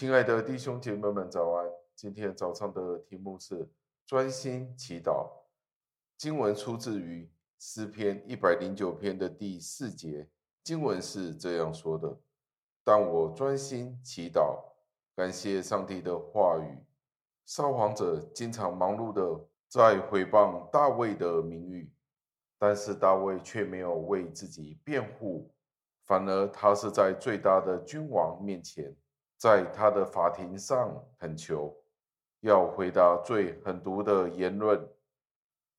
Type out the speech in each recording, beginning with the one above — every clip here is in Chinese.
亲爱的弟兄姐妹们，早安！今天早上的题目是专心祈祷。经文出自于诗篇一百零九篇的第四节，经文是这样说的：“但我专心祈祷，感谢上帝的话语。”撒谎者经常忙碌的在毁谤大卫的名誉，但是大卫却没有为自己辩护，反而他是在最大的君王面前。在他的法庭上恳求，要回答最狠毒的言论，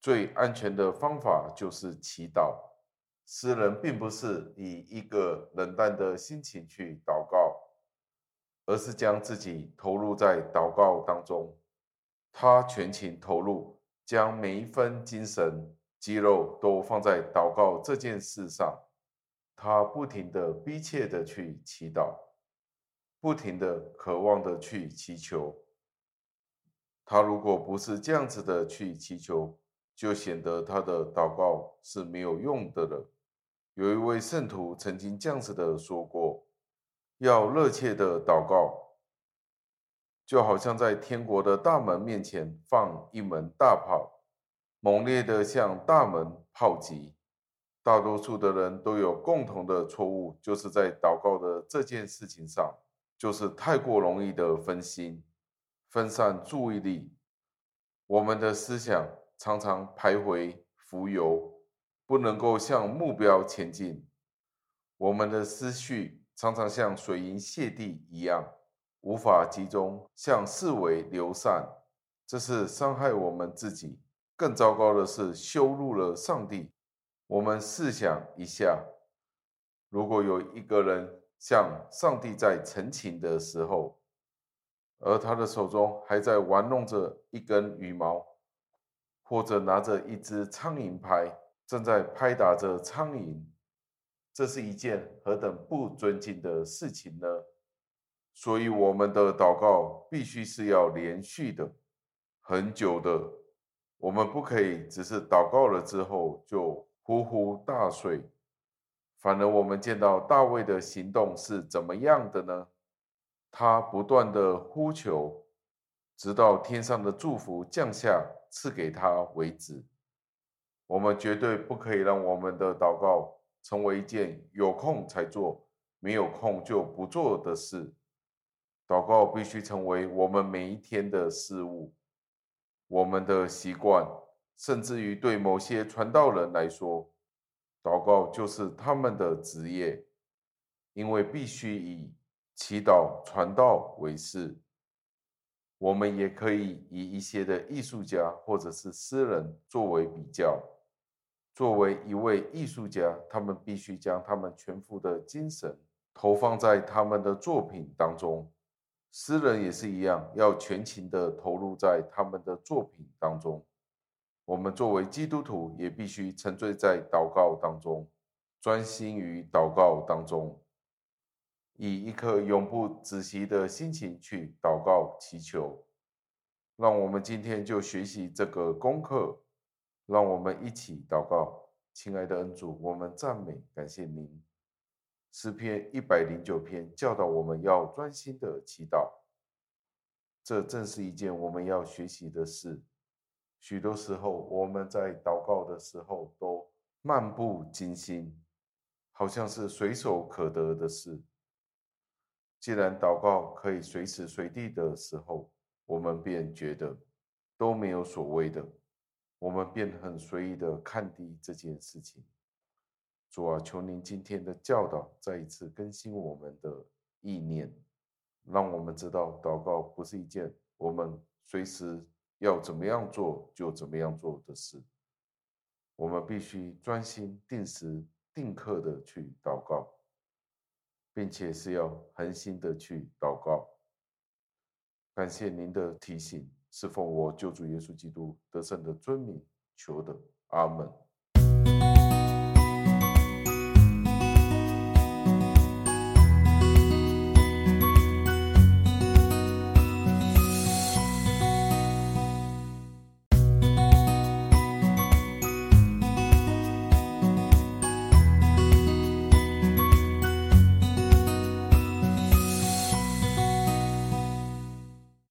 最安全的方法就是祈祷。诗人并不是以一个冷淡的心情去祷告，而是将自己投入在祷告当中。他全情投入，将每一分精神、肌肉都放在祷告这件事上。他不停的、逼切的去祈祷。不停的渴望的去祈求，他如果不是这样子的去祈求，就显得他的祷告是没有用的了。有一位圣徒曾经这样子的说过：要热切的祷告，就好像在天国的大门面前放一门大炮，猛烈的向大门炮击。大多数的人都有共同的错误，就是在祷告的这件事情上。就是太过容易的分心，分散注意力。我们的思想常常徘徊浮游，不能够向目标前进。我们的思绪常常像水银泻地一样，无法集中，向四维流散。这是伤害我们自己。更糟糕的是，羞辱了上帝。我们试想一下，如果有一个人。向上帝在陈情的时候，而他的手中还在玩弄着一根羽毛，或者拿着一只苍蝇拍，正在拍打着苍蝇，这是一件何等不尊敬的事情呢？所以，我们的祷告必须是要连续的、很久的，我们不可以只是祷告了之后就呼呼大睡。反而，我们见到大卫的行动是怎么样的呢？他不断的呼求，直到天上的祝福降下赐给他为止。我们绝对不可以让我们的祷告成为一件有空才做、没有空就不做的事。祷告必须成为我们每一天的事物，我们的习惯，甚至于对某些传道人来说。祷告就是他们的职业，因为必须以祈祷传道为事。我们也可以以一些的艺术家或者是诗人作为比较。作为一位艺术家，他们必须将他们全副的精神投放在他们的作品当中。诗人也是一样，要全情的投入在他们的作品当中。我们作为基督徒，也必须沉醉在祷告当中，专心于祷告当中，以一颗永不止息的心情去祷告祈求。让我们今天就学习这个功课，让我们一起祷告。亲爱的恩主，我们赞美感谢您。诗篇一百零九篇教导我们要专心的祈祷，这正是一件我们要学习的事。许多时候，我们在祷告的时候都漫不经心，好像是随手可得的事。既然祷告可以随时随地的时候，我们便觉得都没有所谓的，我们便很随意的看低这件事情。主啊，求您今天的教导再一次更新我们的意念，让我们知道祷告不是一件我们随时。要怎么样做就怎么样做的事，我们必须专心、定时、定刻的去祷告，并且是要恒心的去祷告。感谢您的提醒，是奉我救主耶稣基督得胜的尊名求的，阿门。